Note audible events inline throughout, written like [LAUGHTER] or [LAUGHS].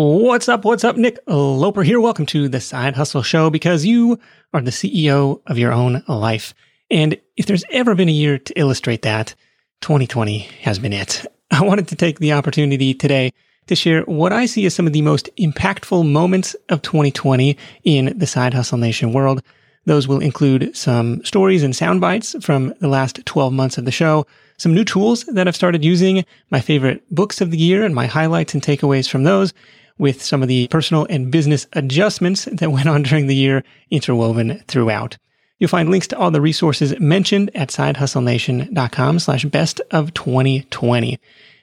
What's up? What's up? Nick Loper here. Welcome to the Side Hustle Show because you are the CEO of your own life. And if there's ever been a year to illustrate that, 2020 has been it. [LAUGHS] I wanted to take the opportunity today to share what I see as some of the most impactful moments of 2020 in the Side Hustle Nation world. Those will include some stories and sound bites from the last 12 months of the show, some new tools that I've started using, my favorite books of the year and my highlights and takeaways from those, with some of the personal and business adjustments that went on during the year interwoven throughout. You'll find links to all the resources mentioned at sidehustlenation.com slash best of 2020.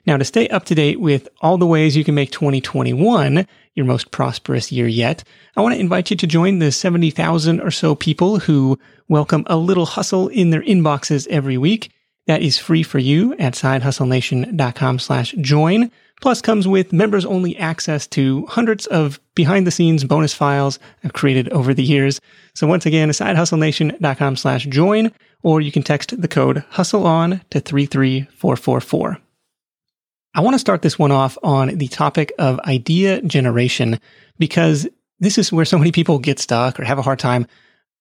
Now, to stay up to date with all the ways you can make 2021 your most prosperous year yet, I want to invite you to join the 70,000 or so people who welcome a little hustle in their inboxes every week. That is free for you at sidehustlenation.com slash join. Plus comes with members only access to hundreds of behind the scenes bonus files I've created over the years. So once again, sidehustlenation.com slash join, or you can text the code hustle on to 33444. I want to start this one off on the topic of idea generation because this is where so many people get stuck or have a hard time.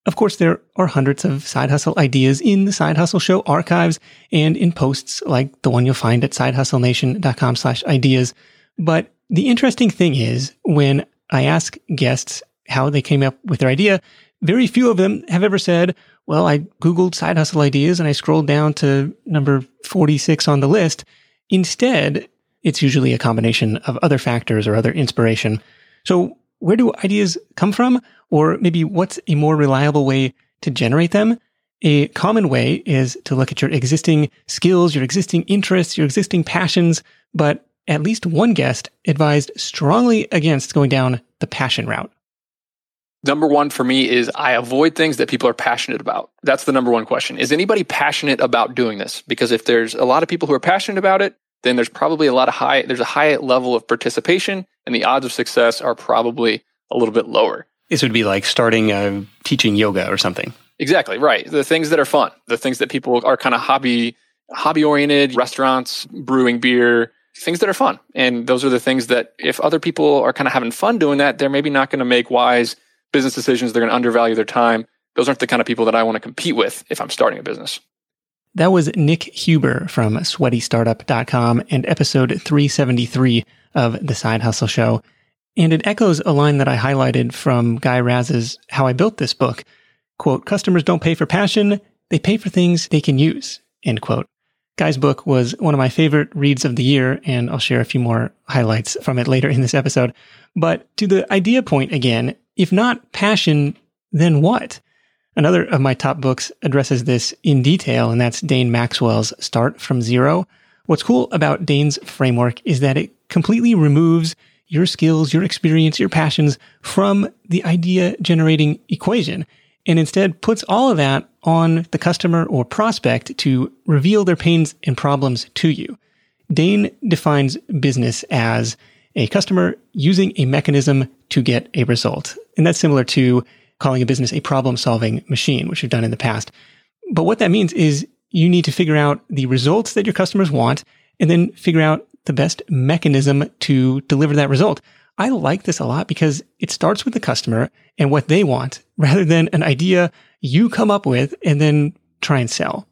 Of course, there are hundreds of side hustle ideas in the Side Hustle Show archives and in posts like the one you'll find at sidehustlenation.com slash ideas. But the interesting thing is when I ask guests how they came up with their idea, very few of them have ever said, well, I Googled side hustle ideas and I scrolled down to number 46 on the list Instead, it's usually a combination of other factors or other inspiration. So where do ideas come from? Or maybe what's a more reliable way to generate them? A common way is to look at your existing skills, your existing interests, your existing passions, but at least one guest advised strongly against going down the passion route. Number one for me is I avoid things that people are passionate about. That's the number one question. Is anybody passionate about doing this? Because if there's a lot of people who are passionate about it, then there's probably a lot of high, there's a high level of participation and the odds of success are probably a little bit lower. This would be like starting uh, teaching yoga or something. Exactly, right. The things that are fun, the things that people are kind of hobby, hobby oriented, restaurants, brewing beer, things that are fun. And those are the things that if other people are kind of having fun doing that, they're maybe not going to make wise business decisions. They're going to undervalue their time. Those aren't the kind of people that I want to compete with if I'm starting a business. That was Nick Huber from sweatystartup.com and episode 373 of The Side Hustle Show. And it echoes a line that I highlighted from Guy Raz's How I Built This Book. Quote, customers don't pay for passion, they pay for things they can use. End quote. Guy's book was one of my favorite reads of the year, and I'll share a few more highlights from it later in this episode. But to the idea point again, if not passion, then what? Another of my top books addresses this in detail, and that's Dane Maxwell's Start from Zero. What's cool about Dane's framework is that it completely removes your skills, your experience, your passions from the idea generating equation and instead puts all of that on the customer or prospect to reveal their pains and problems to you. Dane defines business as a customer using a mechanism to get a result. And that's similar to calling a business a problem solving machine, which we've done in the past. But what that means is you need to figure out the results that your customers want and then figure out the best mechanism to deliver that result. I like this a lot because it starts with the customer and what they want rather than an idea you come up with and then try and sell.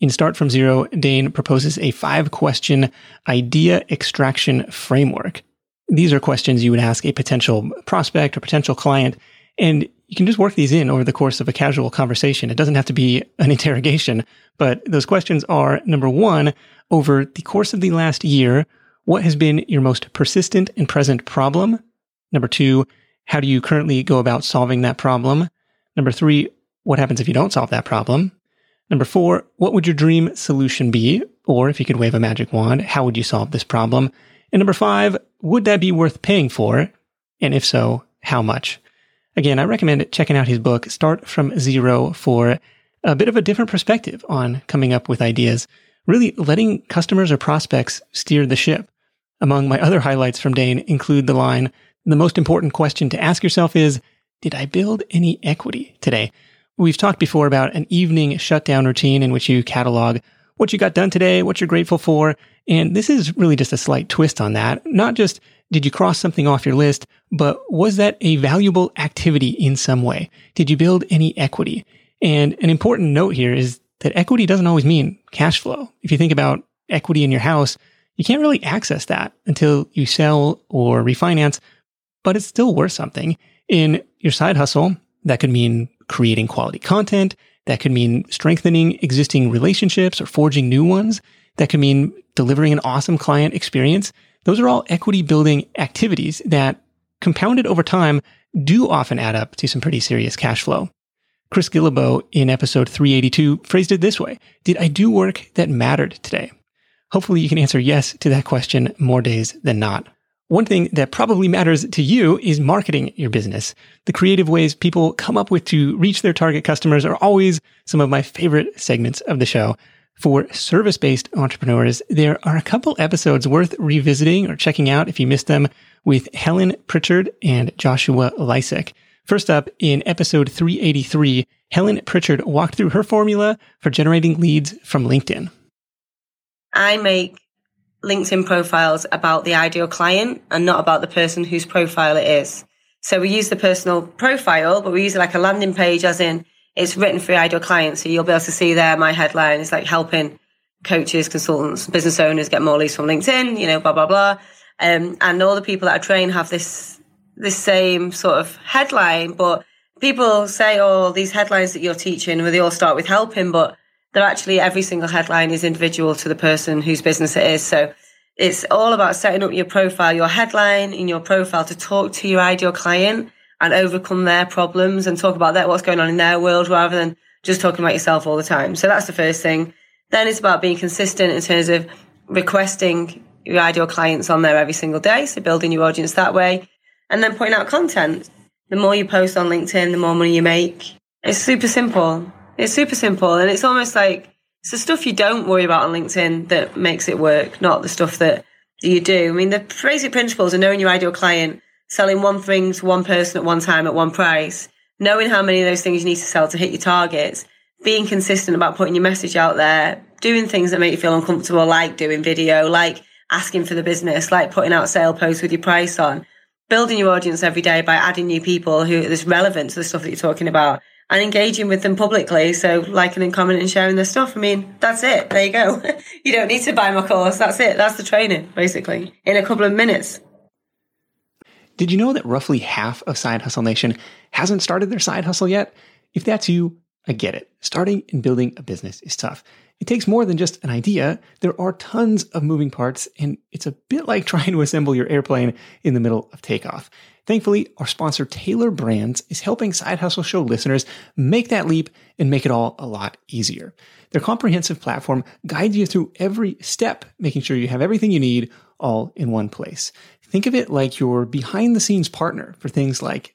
In Start from Zero, Dane proposes a five question idea extraction framework. These are questions you would ask a potential prospect or potential client, and you can just work these in over the course of a casual conversation. It doesn't have to be an interrogation, but those questions are number one, over the course of the last year, what has been your most persistent and present problem? Number two, how do you currently go about solving that problem? Number three, what happens if you don't solve that problem? Number four, what would your dream solution be? Or if you could wave a magic wand, how would you solve this problem? And number five, would that be worth paying for? And if so, how much? Again, I recommend checking out his book, Start from Zero, for a bit of a different perspective on coming up with ideas, really letting customers or prospects steer the ship. Among my other highlights from Dane include the line, the most important question to ask yourself is, did I build any equity today? We've talked before about an evening shutdown routine in which you catalog what you got done today, what you're grateful for. And this is really just a slight twist on that. Not just Did you cross something off your list? But was that a valuable activity in some way? Did you build any equity? And an important note here is that equity doesn't always mean cash flow. If you think about equity in your house, you can't really access that until you sell or refinance, but it's still worth something. In your side hustle, that could mean creating quality content. That could mean strengthening existing relationships or forging new ones. That could mean delivering an awesome client experience. Those are all equity building activities that compounded over time do often add up to some pretty serious cash flow. Chris Guillebeau in episode 382 phrased it this way. Did I do work that mattered today? Hopefully you can answer yes to that question more days than not. One thing that probably matters to you is marketing your business. The creative ways people come up with to reach their target customers are always some of my favorite segments of the show. For service based entrepreneurs, there are a couple episodes worth revisiting or checking out if you missed them with Helen Pritchard and Joshua Lisec. First up, in episode 383, Helen Pritchard walked through her formula for generating leads from LinkedIn. I make LinkedIn profiles about the ideal client and not about the person whose profile it is. So we use the personal profile, but we use it like a landing page, as in it's written for your ideal clients. So you'll be able to see there my headline is like helping coaches, consultants, business owners get more leads from LinkedIn, you know, blah, blah, blah. Um, and all the people that I train have this, this same sort of headline, but people say, oh, these headlines that you're teaching, where they all start with helping, but they're actually every single headline is individual to the person whose business it is. So it's all about setting up your profile, your headline in your profile to talk to your ideal client and overcome their problems and talk about that, what's going on in their world rather than just talking about yourself all the time. So that's the first thing. Then it's about being consistent in terms of requesting your ideal clients on there every single day. So building your audience that way and then putting out content. The more you post on LinkedIn, the more money you make. It's super simple. It's super simple. And it's almost like it's the stuff you don't worry about on LinkedIn that makes it work, not the stuff that you do. I mean, the basic principles of knowing your ideal client selling one thing to one person at one time at one price, knowing how many of those things you need to sell to hit your targets, being consistent about putting your message out there, doing things that make you feel uncomfortable, like doing video, like asking for the business, like putting out sale posts with your price on, building your audience every day by adding new people who is relevant to the stuff that you're talking about and engaging with them publicly. So liking and commenting and sharing their stuff. I mean, that's it. There you go. [LAUGHS] you don't need to buy my course. That's it. That's the training, basically, in a couple of minutes. Did you know that roughly half of Side Hustle Nation hasn't started their side hustle yet? If that's you, I get it. Starting and building a business is tough. It takes more than just an idea. There are tons of moving parts, and it's a bit like [LAUGHS] trying to assemble your airplane in the middle of takeoff. Thankfully, our sponsor Tailor Brands is helping Side Hustle Show listeners make that leap and make it all a lot easier. Their comprehensive platform guides you through every step, making sure you have everything you need all in one place. Think of it like your behind the scenes partner for things like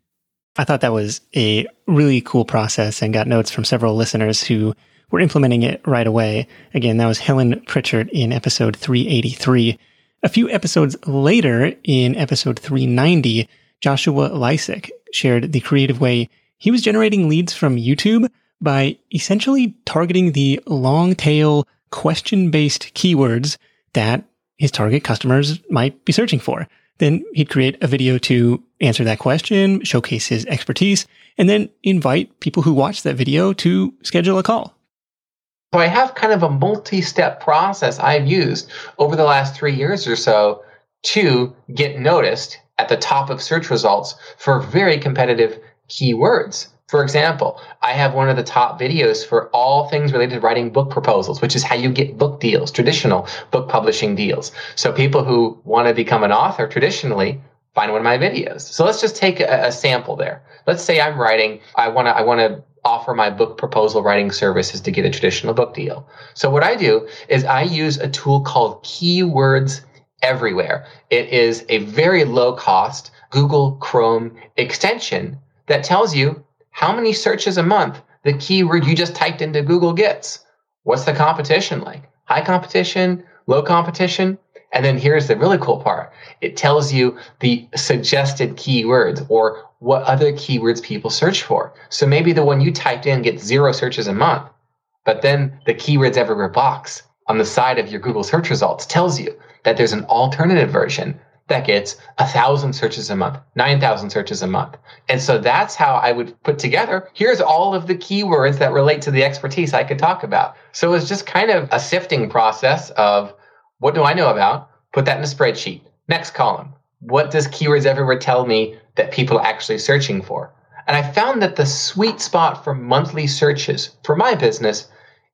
I thought that was a really cool process and got notes from several listeners who were implementing it right away. Again, that was Helen Pritchard in episode 383. A few episodes later, in episode 390, Joshua Lisec shared the creative way he was generating leads from YouTube by essentially targeting the long tail question based keywords that his target customers might be searching for. Then he'd create a video to answer that question, showcase his expertise, and then invite people who watch that video to schedule a call. So I have kind of a multi step process I've used over the last three years or so to get noticed at the top of search results for very competitive keywords. For example, I have one of the top videos for all things related to writing book proposals, which is how you get book deals, traditional book publishing deals. So people who want to become an author traditionally find one of my videos. So let's just take a, a sample there. Let's say I'm writing, I want to, I want to offer my book proposal writing services to get a traditional book deal. So what I do is I use a tool called Keywords Everywhere. It is a very low cost Google Chrome extension that tells you how many searches a month the keyword you just typed into Google gets. What's the competition like? High competition, low competition? And then here's the really cool part. It tells you the suggested keywords or what other keywords people search for. So maybe the one you typed in gets zero searches a month, but then the keywords everywhere box on the side of your Google search results tells you that there's an alternative version that gets a thousand searches a month, 9,000 searches a month. And so that's how I would put together. Here's all of the keywords that relate to the expertise I could talk about. So it's just kind of a sifting process of what do I know about? Put that in a spreadsheet. Next column. What does keywords everywhere tell me that people are actually searching for? And I found that the sweet spot for monthly searches for my business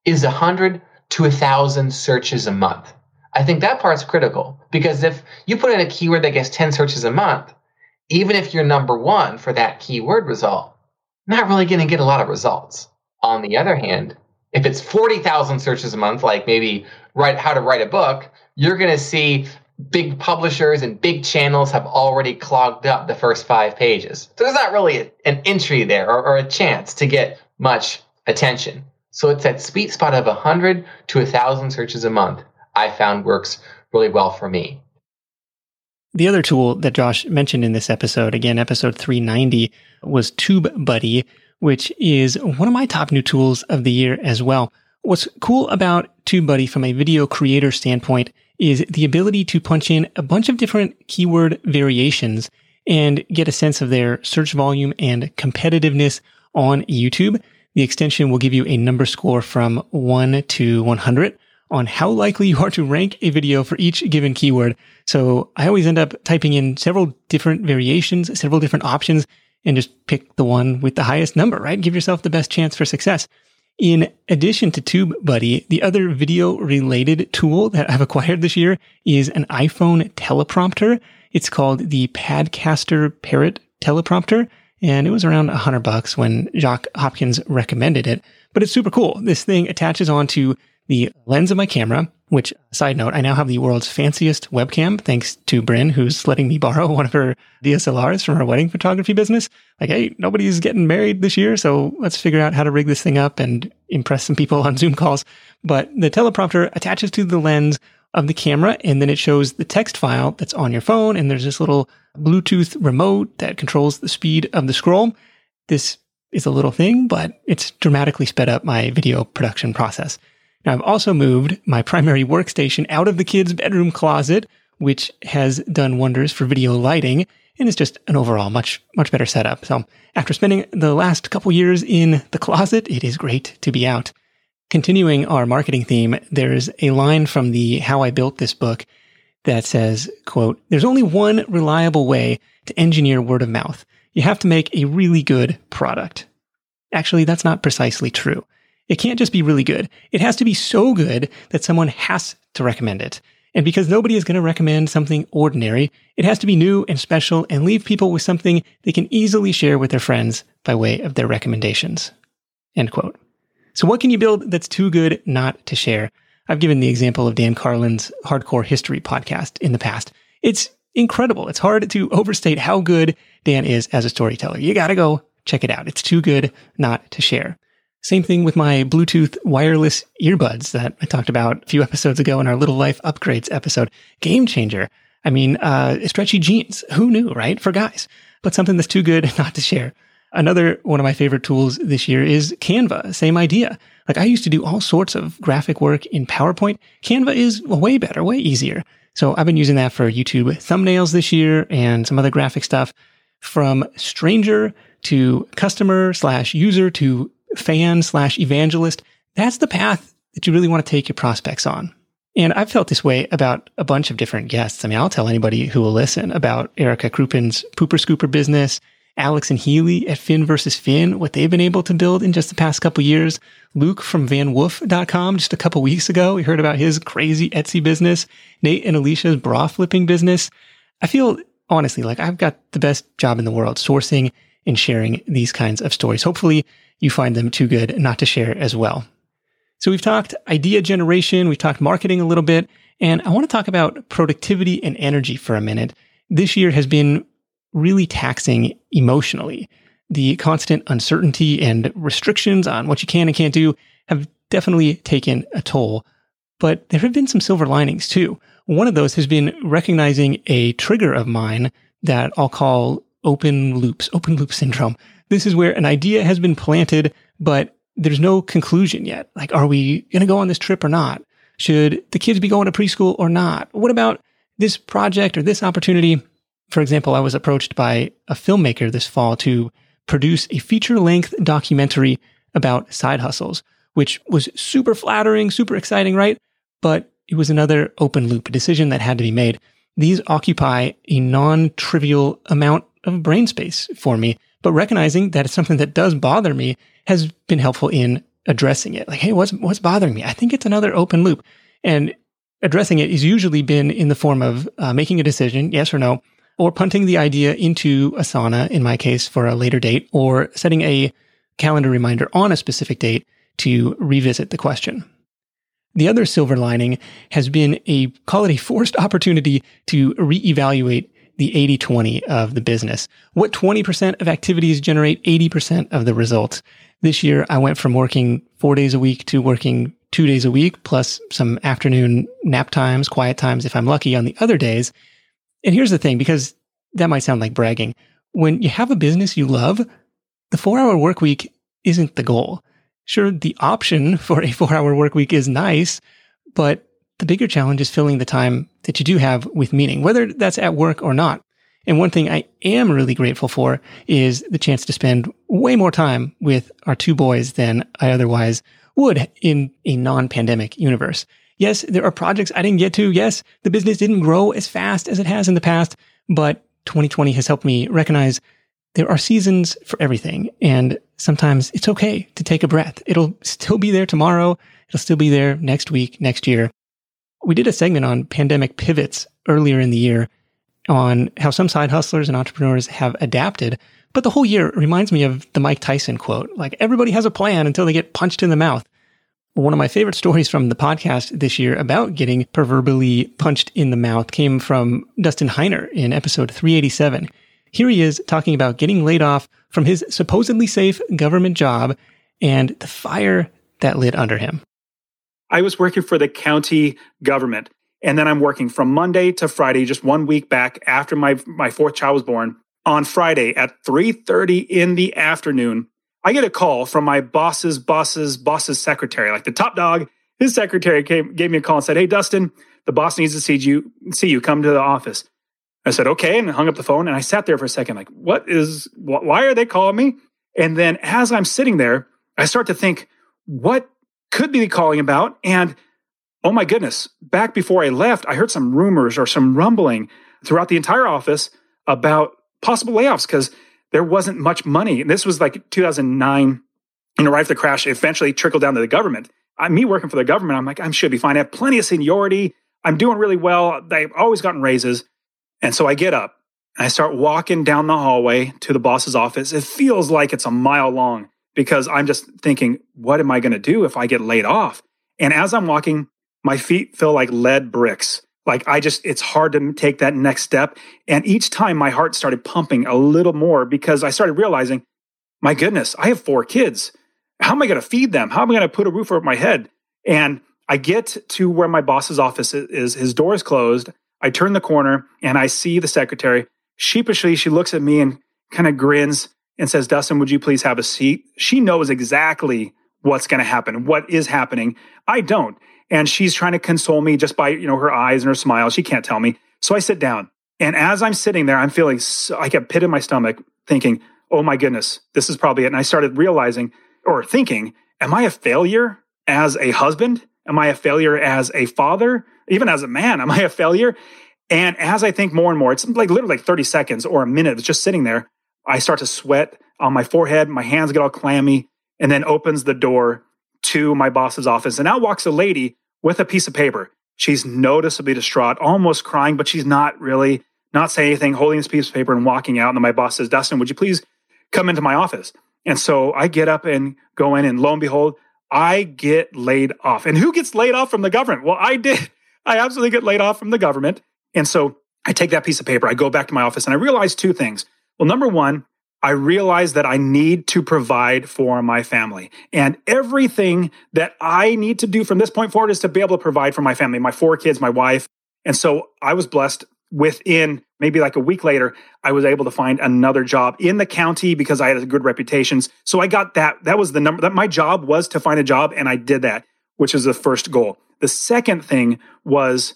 is 100 to 1,000 searches a month. I think that part's critical because if you put in a keyword that gets 10 searches a month, even if you're number one for that keyword result, not really going to get a lot of results. On the other hand, if it's 40,000 searches a month, like maybe write how to write a book, you're going to see big publishers and big channels have already clogged up the first five pages. So there's not really a, an entry there or, or a chance to get much attention. So it's that sweet spot of 100 to 1,000 searches a month I found works really well for me. The other tool that Josh mentioned in this episode, again, episode 390, was TubeBuddy, which is one of my top new tools of the year as well. What's cool about TubeBuddy from a video creator standpoint is the ability to punch in a bunch of different keyword variations and get a sense of their search volume and competitiveness on YouTube. The extension will give you a number score from 1 to 100 on how likely you are to rank a video for each given keyword. So I always end up typing in several different variations, several different options, and just pick the one with the highest number, right? Give yourself the best chance for success. In addition to TubeBuddy, the other video related tool that I've acquired this year is an iPhone teleprompter. It's called the Padcaster Parrot teleprompter. And it was around hundred bucks when Jacques Hopkins recommended it, but it's super cool. This thing attaches onto the lens of my camera, which side note, I now have the world's fanciest webcam thanks to Bryn, who's letting me borrow [LAUGHS] one of her DSLRs from her wedding photography business. Like, hey, nobody's getting married this year, so let's figure out how to rig this thing up and impress some people on [LAUGHS] Zoom calls. But the teleprompter attaches to the lens of the camera and then it shows the text file that's on your phone. And there's this little Bluetooth remote that controls the speed of the scroll. This is a little thing, but it's dramatically sped up my video production process. Now, I've also moved my primary workstation out of the kids' bedroom closet, which has done wonders for video lighting and it's just an overall much, much better setup. So after spending the last couple years in the closet, it is great to be out. Continuing our marketing theme, there's a line from the How I Built This book that says, quote, there's only one reliable way to engineer word of mouth. You have to make a really good product. Actually, that's not precisely true. It can't just be really good. It has to be so good that someone has to recommend it. And because nobody is going to recommend something ordinary, it has to be new and special and leave people with something they can easily share with their friends by way of their recommendations. End quote. So what can you build that's too good not to share? I've given the example of Dan Carlin's Hardcore History podcast in the past. It's incredible. It's hard to overstate how good Dan is as a storyteller. You got to go check it out. It's too good not to share. Same thing with my Bluetooth wireless earbuds that I talked about a few episodes ago in our Little Life Upgrades episode. Game changer. I mean, uh, stretchy jeans. Who knew, right? For guys, but something that's too good [LAUGHS] not to share. Another one of my favorite tools this year is Canva. Same idea. Like I used to do all sorts of graphic work in PowerPoint. Canva is way better, way easier. So I've been using that for YouTube thumbnails this year and some other graphic stuff from stranger to customer slash user to fan slash evangelist. That's the path that you really want to take your prospects on. And I've felt this way about a bunch of different guests. I mean, I'll tell anybody who will listen about Erica Krupin's Pooper Scooper business, Alex and Healy at Finn versus Finn, what they've been able to build in just the past couple years. Luke from vanwoof.com just a couple weeks ago, we heard about his crazy Etsy business. Nate and Alicia's bra flipping business. I feel honestly like I've got the best job in the world sourcing and sharing these kinds of stories. Hopefully you find them too good not to share as well. So we've talked idea generation, we've talked marketing a little bit, and I want to talk about productivity and energy for a minute. This year has been really taxing emotionally. The constant uncertainty and restrictions on what you can and can't do have definitely taken a toll. But there have been some silver linings too. One of those has been recognizing a trigger of mine that I'll call open loops, open loop syndrome. This is where an idea has been planted, but there's no conclusion yet. Like, are we going to go on this trip or not? Should the kids be going to preschool or not? What about this project or this opportunity? For example, I was approached by a filmmaker this fall to produce a feature length documentary about side hustles, which was super flattering, super exciting, right? But it was another open loop decision that had to be made. These occupy a non trivial amount of brain space for me, but recognizing that it's something that does bother me has been helpful in addressing it. Like, hey, what's what's bothering me? I think it's another open loop, and addressing it has usually been in the form of uh, making a decision, yes or no, or punting the idea into Asana, in my case, for a later date, or setting a calendar reminder on a specific date to revisit the question. The other silver lining has been a call it a forced [LAUGHS] opportunity to reevaluate the 80 20 of the business. What 20% of activities generate 80% of the results? This year, I went from working four days a week to working two days a week, plus some afternoon nap times, quiet times if I'm lucky on the other days. And here's the thing, because that might sound like bragging. When you have a business you love, the four hour work week isn't the goal. Sure, the option for a four hour work week is nice, but the bigger challenge is filling the time that you do have with meaning, whether that's at work or not. And one thing I am really grateful for is the chance to spend way more time with our two boys than I otherwise would in a non-pandemic universe. Yes, there are projects I didn't get to. Yes, the business didn't grow as fast as it has in the past, but 2020 has helped me recognize there are seasons for everything. And sometimes it's okay to take a breath. It'll still be there tomorrow. It'll still be there next week, next year. We did a segment on pandemic pivots earlier in the year on how some side hustlers and entrepreneurs have adapted. But the whole year reminds me of the Mike Tyson quote like, everybody has a plan until they get punched in the mouth. One of my favorite stories from the podcast this year about getting proverbially punched in the mouth came from Dustin Heiner in episode 387. Here he is talking about getting laid off from his supposedly safe government job and the fire that lit under him. I was working for the county government. And then I'm working from Monday to Friday, just one week back after my, my fourth child was born. On Friday at 3:30 in the afternoon, I get a call from my boss's boss's boss's secretary, like the top dog. His secretary came, gave me a call and said, "Hey, Dustin, the boss needs to see you. See you. Come to the office." I said, "Okay," and hung up the phone. And I sat there for a second, like, "What is? Why are they calling me?" And then as I'm sitting there, I start to think, "What could be calling about. And oh my goodness, back before I left, I heard some rumors or some rumbling throughout the entire office about possible layoffs because there wasn't much money. And this was like 2009. And right after the crash, eventually trickled down to the government. I, me working for the government, I'm like, I should be fine. I have plenty of seniority. I'm doing really well. I've always gotten raises. And so I get up and I start walking down the hallway to the boss's office. It feels like it's a mile long because I'm just thinking, what am I going to do if I get laid off? And as I'm walking, my feet feel like lead bricks. Like I just, it's hard to take that next step. And each time my heart started pumping a little more because I started realizing, my goodness, I have four kids. How am I going to feed them? How am I going to put a roof over my head? And I get to where my boss's office is. His door is closed. I turn the corner and I see the secretary. Sheepishly, she looks at me and kind of grins and says, Dustin, would you please have a seat? She knows exactly what's going to happen, what is happening. I don't. And she's trying to console me just by, you know, her eyes and her smile. She can't tell me. So I sit down. And as I'm sitting there, I'm feeling so, I get pit in my stomach thinking, oh my goodness, this is probably it. And I started realizing or thinking, am I a failure as a husband? Am I a failure as a father? Even as a man, am I a failure? And as I think more and more, it's like literally like 30 seconds or a minute, it's just sitting there. I start to sweat on my forehead, my hands get all clammy, and then opens the door to my boss's office. And out walks a lady with a piece of paper. She's noticeably distraught, almost crying, but she's not really, not saying anything, holding this piece of paper and walking out. And then my boss says, Dustin, would you please come into my office? And so I get up and go in, and lo and behold, I get laid off. And who gets laid off from the government? Well, I did. [LAUGHS] I absolutely get laid off from the government. And so I take that piece of paper, I go back to my office, and I realize two things. Well, number one, I realize that I need to provide for my family. And everything that I need to do from this point forward is to be able to provide for my family, my four kids, my wife. And so I was blessed within maybe like a week later, I was able to find another job in the county because I had a good reputations. So I got that. That was the number that my job was to find a job. And I did that, which is the first goal. The second thing was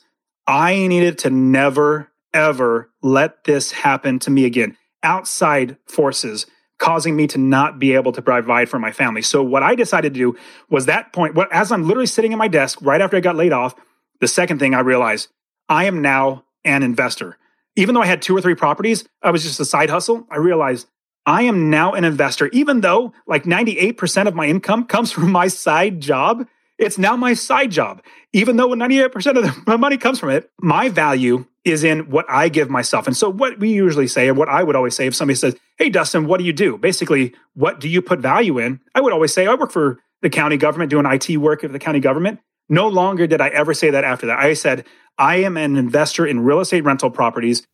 I needed to never, ever let this happen to me again. Outside forces causing me to not be able to provide for my family. So what I decided to do was that point, what as I'm literally sitting at my desk right after I got laid off, the second thing I realized, I am now an investor. Even though I had two or three properties, I was just a side hustle. I realized I am now an investor, even though like 98% of my income comes from my side job. It's now my side job. Even though 98% of the money comes from it, my value is in what I give myself. And so, what we usually say, and what I would always say if somebody says, Hey, Dustin, what do you do? Basically, what do you put value in? I would always say, I work for the county government, doing IT work for the county government. No longer did I ever say that after that. I said, I am an investor in real estate rental properties.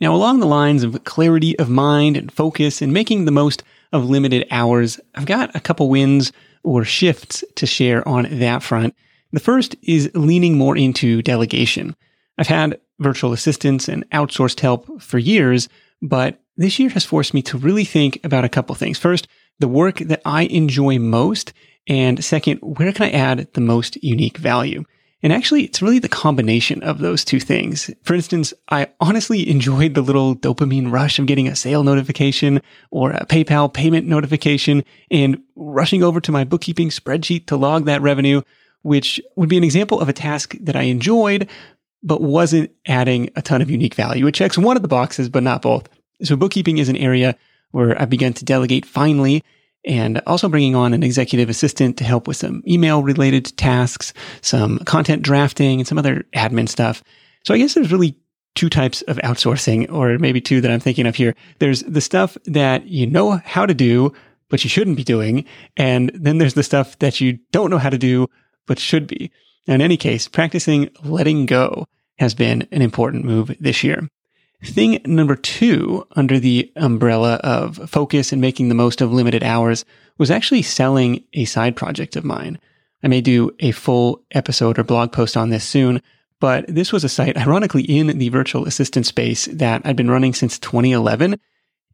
Now, along the lines of clarity of mind and focus and making the most of limited hours, I've got a couple wins or shifts to share on that front. The first is leaning more into delegation. I've had virtual assistants and outsourced help for years, but this year has forced me to really think about a couple things. First, the work that I enjoy most and second, where can I add the most unique value? And actually, it's really the combination of those two things. For instance, I honestly enjoyed the little dopamine rush of getting a sale notification or a PayPal payment notification and rushing over to my bookkeeping spreadsheet to log that revenue, which would be an example of a task that I enjoyed, but wasn't adding a ton of unique value. It checks one of the boxes, but not both. So bookkeeping is an area where I've begun to delegate finally and also bringing on an executive assistant to help with some email related tasks, some content drafting and some other admin stuff. So I guess there's really two types of outsourcing or maybe two that I'm thinking of here. There's the stuff that you know how to do, but you shouldn't be doing. And then there's the stuff that you don't know how to do, but should be. In any case, practicing letting go has been an important move this year. Thing number two under the umbrella of focus and making the most of limited hours was actually selling a side project of mine. I may do a full episode or blog post on this soon, but this was a site, ironically, in the virtual assistant space that I'd been running since 2011.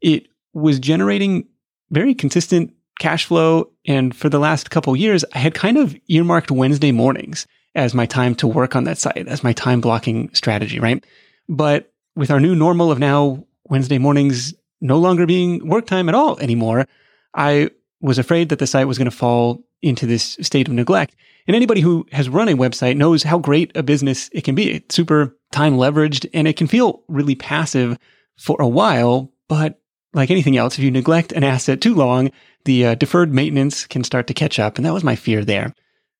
It was generating very consistent cash flow. And for the last couple years, I had kind of earmarked Wednesday mornings as my time to work on that site, as my time blocking strategy, right? But with our new normal of now Wednesday mornings no longer being work time at all anymore, I was afraid that the site was going to fall into this state of neglect. And anybody who has run a website knows how great a business it can be. It's super time leveraged and it can feel really passive for a while. But like anything else, if you neglect an asset too long, the uh, deferred maintenance can start to catch up. And that was my fear there.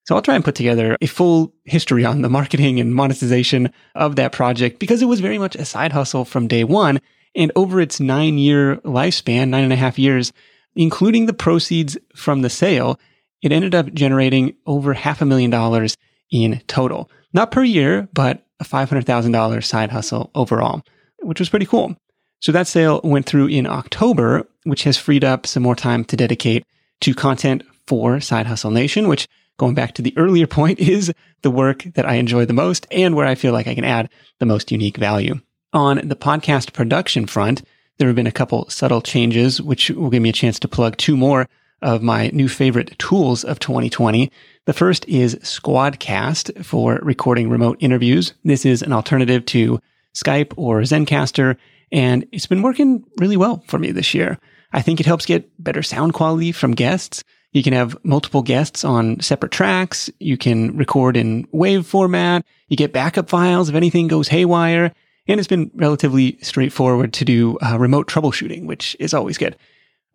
So I'll try and put together a full history on the marketing and monetization of that project because it was very much a side hustle from day one. And over its nine year lifespan, nine and a half years, including the proceeds from the sale, it ended up generating over half a million dollars in total. Not per year, but a $500,000 side hustle overall, which was pretty cool. So that sale went through in October, which has freed up some more time to dedicate to content for Side Hustle Nation, which going back to the earlier point [LAUGHS] is the work that I enjoy the most and where I feel like I can add the most unique value. On the podcast production front, there have been a couple subtle changes, which will give me a chance to plug two more of my new favorite tools of 2020. The first is Squadcast for recording remote interviews. This is an alternative to Skype or Zencastr, and it's been working really well for me this year. I think it helps get better sound quality from guests. You can have multiple guests on separate tracks. You can record in wave format. You get backup files if anything goes haywire. And it's been relatively straightforward to do uh, remote troubleshooting, which is always good.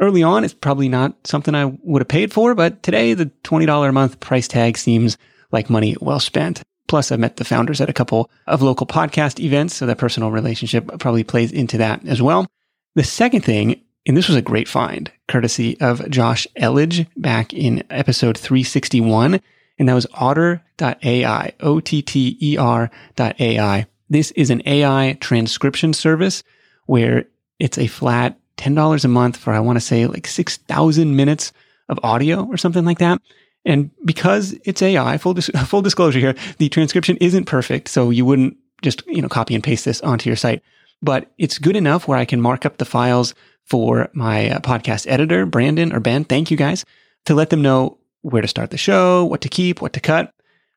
Early on, it's probably not something I would have paid for, but today the $20 a month price tag seems like money well spent. Plus, I've met the founders at a couple of local podcast events, so that personal relationship probably plays into that as well. The second thing, and this was a great find, courtesy of Josh Elledge back in episode 361, and that was otter.ai, O-T-T-E-R.ai. This is an AI transcription service where it's a flat $10 a month for, I want to say like 6,000 minutes of audio or something like that. And because it's AI, full, dis- [LAUGHS] full disclosure here, the transcription isn't perfect. So you wouldn't just, you know, copy and paste this onto your site, but it's good enough where I can mark up the files for my uh, podcast editor, Brandon or Ben. Thank you guys to let them know where to start the show, what to keep, what to cut.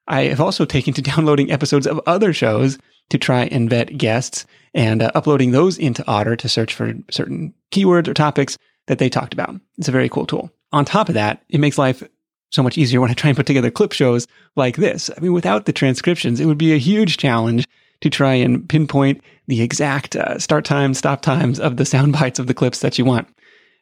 I have also taken to [LAUGHS] downloading episodes of other shows to try and vet guests and uh, uploading those into Otter to search for certain keywords or topics that they talked about. It's a very cool tool. On top of that, it makes life so much easier when I try and put together clip shows like this. I mean, without the transcriptions, it would be a huge challenge to try and pinpoint the exact uh, start times, stop times of the sound bites of the clips that you want.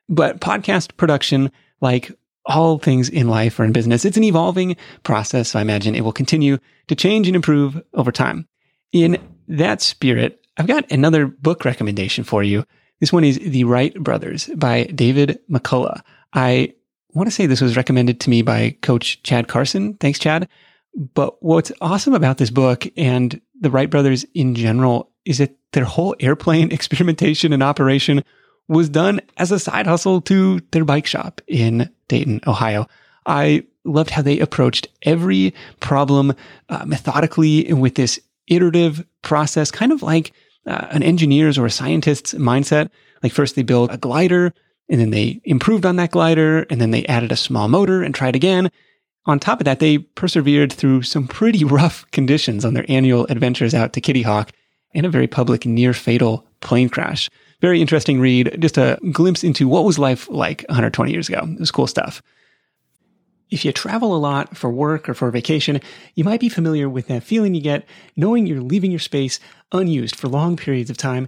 But podcast production, like all things in life or in business, it's an evolving process. So I imagine it will continue to change and improve over time. In that spirit, I've got another book recommendation for you. This one is The Wright Brothers by David McCullough. I want to say this was recommended to me by coach Chad Carson. Thanks, Chad. But what's awesome about this book and the Wright brothers in general is that their whole airplane [LAUGHS] experimentation and operation was done as a side hustle to their bike shop in Dayton, Ohio. I loved how they approached every problem uh, methodically with this iterative process, kind of like uh, an engineer's or a scientist's mindset. Like first they build a glider and then they improved on that glider and then they added a small motor and tried again. On top of that, they persevered through some pretty [LAUGHS] rough conditions on their annual adventures out to Kitty Hawk and a very public near fatal plane crash. Very interesting read, just a glimpse into what was life like 120 years ago. It was cool stuff. If you travel a lot for work or for vacation, you might be familiar with that feeling you get knowing you're leaving your space unused for long periods of time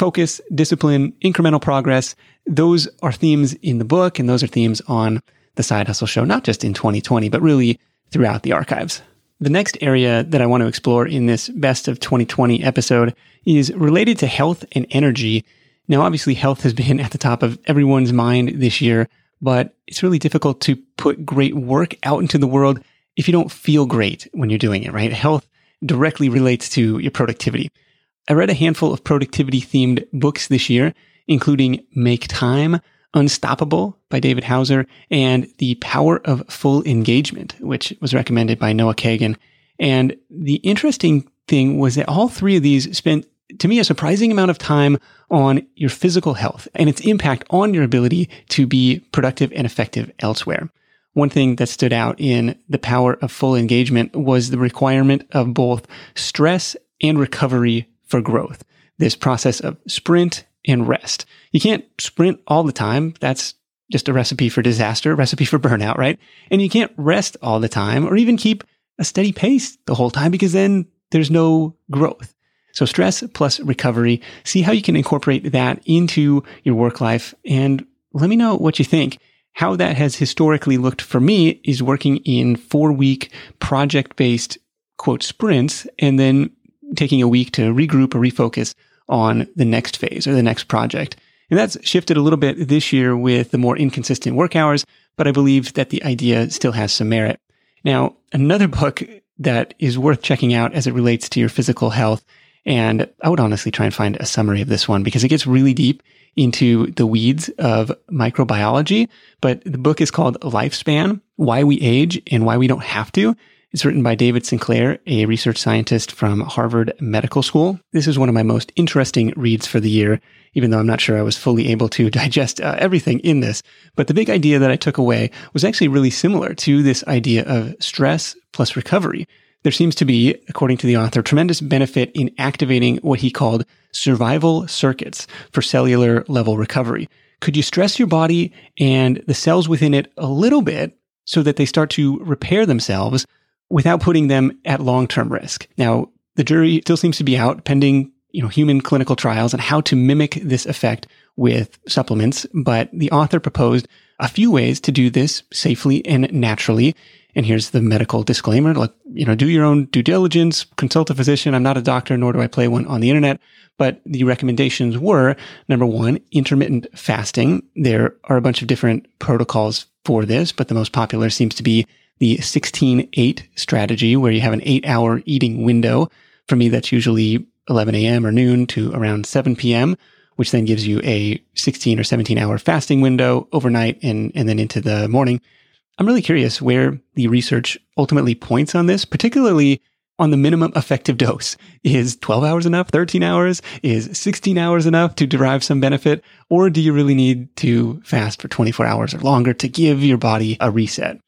Focus, discipline, incremental progress. Those are themes in the book and those are themes on the side hustle show, not just in 2020, but really throughout the archives. The next area that I want to explore in this best of 2020 episode is related to health and energy now, obviously, health has been [LAUGHS] at the top of everyone's mind this year, but it's really difficult to put great work out into the world if you don't feel great when you're doing it, right? Health directly relates to your productivity. I read a handful of productivity themed books this year, including Make Time, Unstoppable by David Hauser, and The Power of Full Engagement, which was recommended by Noah Kagan. And the interesting thing was that all three of these spent to me, a surprising amount of time on your physical health and its impact on your ability to be productive and effective elsewhere. One thing that stood out in the power of full engagement was the requirement of both stress and recovery for growth. This process of sprint and rest. You can't sprint all the time. That's just a recipe for disaster, recipe for burnout, right? And you can't rest all the time or even keep a steady pace the whole time because then there's no growth. So stress plus recovery, see how you can incorporate that into your work life and let me know what you think. How that has historically looked for me is working in four week project based quote sprints and then taking a week to regroup or refocus on the next phase or the next project. And that's shifted a little bit this year with the more inconsistent work hours, but I believe that the idea still has some merit. Now, another book that is worth checking out as it relates to your physical health. And I would honestly try and find a summary of this one because it gets really deep into the weeds of microbiology. But the book is called Lifespan, Why We Age and Why We Don't Have to. It's written by David Sinclair, a research scientist from Harvard Medical School. This is one of my most interesting reads for the year, even though I'm not sure I was fully able to [LAUGHS] digest uh, everything in this. But the big idea that I took away was actually really similar to this idea of stress plus recovery. There seems to be, according to the author, tremendous benefit in activating what he called survival circuits for cellular level recovery. Could you stress your body and the cells within it a little bit so that they start to repair themselves without putting them at long-term risk. Now, the jury still seems to be out pending, you know, human clinical trials on how to mimic this effect with supplements, but the author proposed a few ways to do this safely and naturally. And here's the medical disclaimer. Like, you know, do your own due diligence, consult a physician. I'm not a doctor, nor do I play one on the internet. But the recommendations were number one, intermittent fasting. There are a bunch of different protocols for this, but the most popular seems to be the 16-8 strategy where you have an eight hour eating window. For me, that's usually 11 a.m. or noon to around 7 p.m., which then gives you a 16 or 17 hour fasting window overnight and, and then into the morning. I'm really curious where the research ultimately points on this, particularly on the minimum effective dose. Is 12 hours enough? 13 hours? Is 16 hours enough to derive some benefit? Or do you really need to fast for 24 hours or longer to give your body a reset?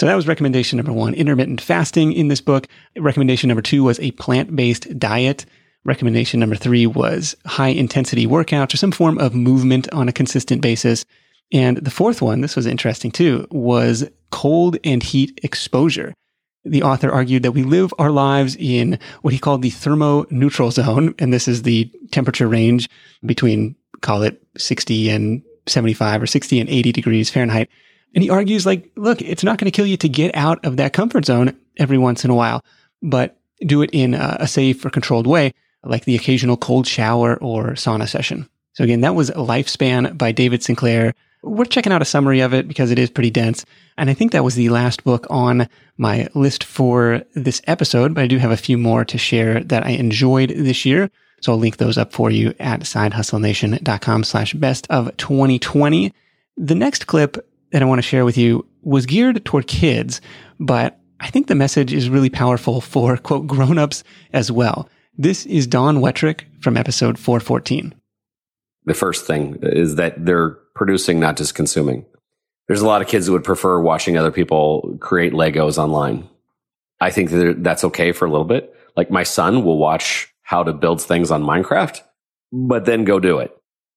So that was recommendation number one, intermittent fasting in this book. Recommendation number two was a plant-based diet. Recommendation number three was high intensity workouts or some form of movement on a consistent basis. And the fourth one, this was interesting too, was cold and heat exposure. The author argued that we live our lives in what he called the thermo-neutral zone. And this is the temperature range between, call it 60 and 75 or 60 and 80 degrees Fahrenheit. And he argues like, look, it's not going to kill you to get out of that comfort zone every once in a while, but do it in a, safe or controlled way, like the occasional cold shower or sauna session. So again, that was Lifespan by David Sinclair. We're checking out a summary of it because it is pretty dense. And I think that was the last book on my list for this episode, but I do have a few more to share that I enjoyed this year. So I'll link those up for you at sidehustlenation.com slash best of 2020. The next clip that I want to share with you was geared toward kids, but I think the message is really powerful for quote grown-ups as well. This is Don Wettrick from episode 414. The first thing is that they're producing, not just consuming. There's a lot of kids that would prefer watching other people create Legos online. I think that that's okay for a little bit. Like my son will watch how to build things on Minecraft, but then go do it.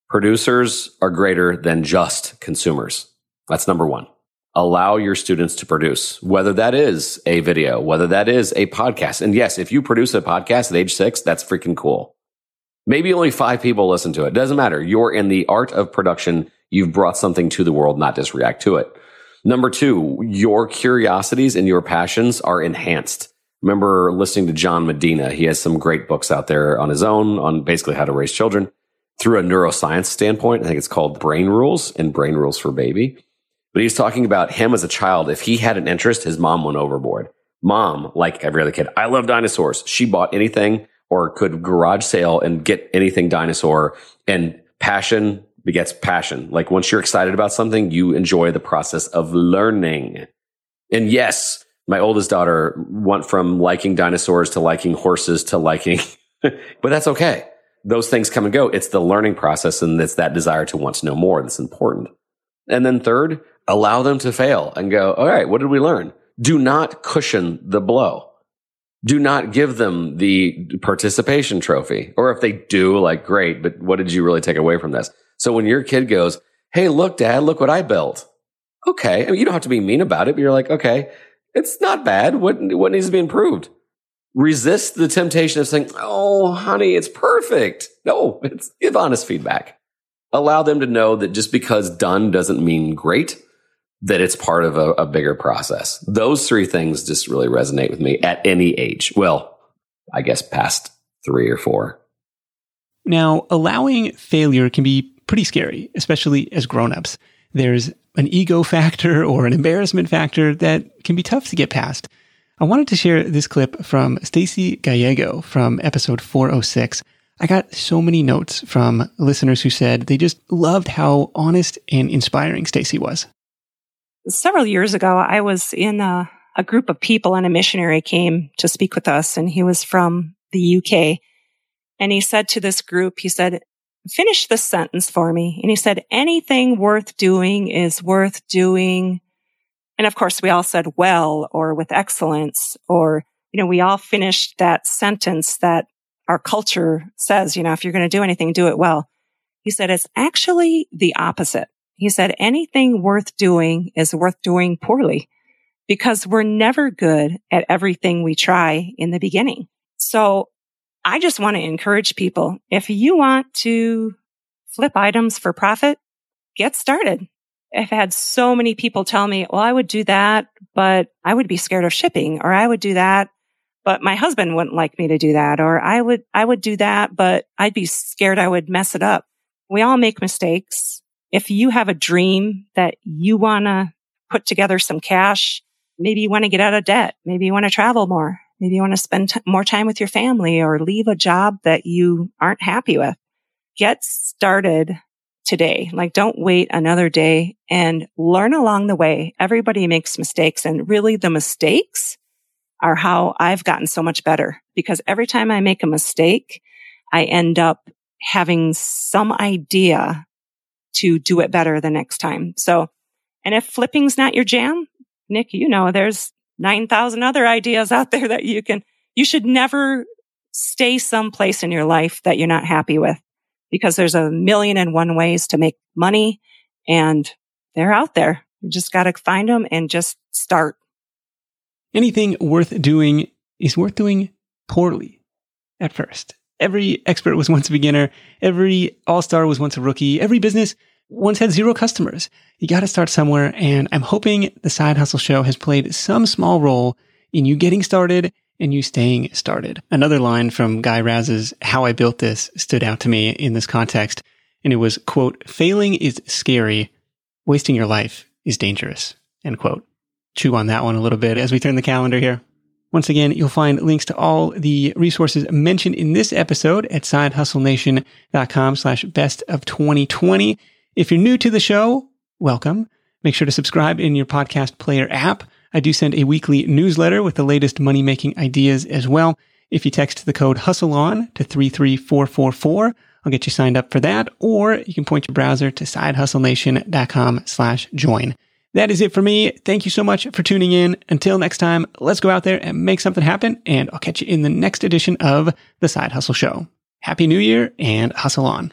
Producers are greater than just consumers. That's number one. Allow your students to produce, whether that is a video, whether that is a podcast. And yes, if you produce a podcast at age six, that's freaking cool. Maybe only five people listen to it. Doesn't matter. You're in the art of production. You've brought something to the world, not just react to it. Number two, your curiosities and your passions are enhanced. Remember listening to John Medina. He has some great books out there on his own on basically how to raise children through a neuroscience standpoint. I think it's called Brain Rules and Brain Rules for Baby. But he's talking about him as a child. If he had an interest, his mom went overboard. Mom, like every other kid, I love dinosaurs. She bought anything or could garage sale and get anything dinosaur and passion begets passion. Like once you're excited about something, you enjoy the process of learning. And yes, my oldest daughter went from liking dinosaurs to liking horses to liking, [LAUGHS] but that's okay. Those things come and go. It's the learning process and it's that desire to want to know more that's important. And then third, allow them to fail and go, all right, what did we learn? Do not cushion the blow. Do not give them the participation trophy. Or if they do, like, great, but what did you really take away from this? So when your kid goes, Hey, look, dad, look what I built. Okay. I mean, you don't have to be mean about it, but you're like, okay, it's not bad. What, what needs to be improved? Resist the temptation of saying, Oh, honey, it's perfect. No, it's give honest feedback. Allow them to know that just because done doesn't mean great that it's part of a, a, bigger process. Those three things just really resonate with me at any age. Well, I guess past three or four. Now, allowing failure can be pretty scary, especially as grown-ups. There's an ego [LAUGHS] factor or an embarrassment factor that can be tough to get past. I wanted to share this clip from Stacy Gallego from episode 406. I got so many notes from listeners who said they just loved how honest and inspiring Stacy was several years ago, I was in a, a group of people and a missionary came to speak with us and he was from the UK. And he said to this group, he said, finish this sentence for me. And he said, anything worth doing is worth doing. And of course, we all said well or with excellence or, you know, we all finished that sentence that our culture says, you know, if you're going to do anything, do it well. He said, it's actually the opposite. He said anything worth doing is worth doing poorly because we're never good at everything we try in the beginning. So I just want to encourage people. If you want to flip items for profit, get started. I've had so many people tell me, well, I would do that, but I would be scared of shipping or I would do that, but my husband wouldn't like me to do that. Or I would, I would do that, but I'd be scared I would mess it up. We all make mistakes if you have a dream that you want to put together some cash, maybe you want to get out of debt. Maybe you want to travel more. Maybe you want to spend t- more time with your family or leave a job that you aren't happy with. Get started today. Like don't wait another day and learn along the way. Everybody makes mistakes and really the mistakes are how I've gotten so much better because every time I make a mistake, I end up having some idea to do it better the next time. So, and if flipping's not your jam, Nick, you know, there's 9,000 other ideas out there that you can, you should never stay someplace in your life that you're not happy with because there's a million and one ways to make money and they're out there. You just got to find them and just start. Anything worth doing is worth doing poorly at first. Every expert was [LAUGHS] once a beginner. Every all star was once a rookie. Every business once had zero customers. You got to start somewhere. And I'm hoping the Side Hustle Show has played some small role in you getting started and you staying started. Another line from Guy Raz's How I Built This stood out to me in this context. And it was, quote, failing is scary. Wasting your life is dangerous, end quote. Chew on that one a little bit as we turn the calendar here. Once again, you'll find links to all the resources mentioned in this episode at sidehustlenation.com slash best of 2020. If you're new to the show, welcome. Make sure to subscribe in your podcast player app. I do send a weekly newsletter with the latest money making ideas as well. If you text the code hustle on to 33444, I'll get you signed up for that, or you can point your browser to sidehustlenation.com slash join. That is it for me. Thank you so much for tuning in. Until next time, let's go out there and make something happen. And I'll catch you in the next edition of The Side Hustle Show. Happy New Year and hustle on.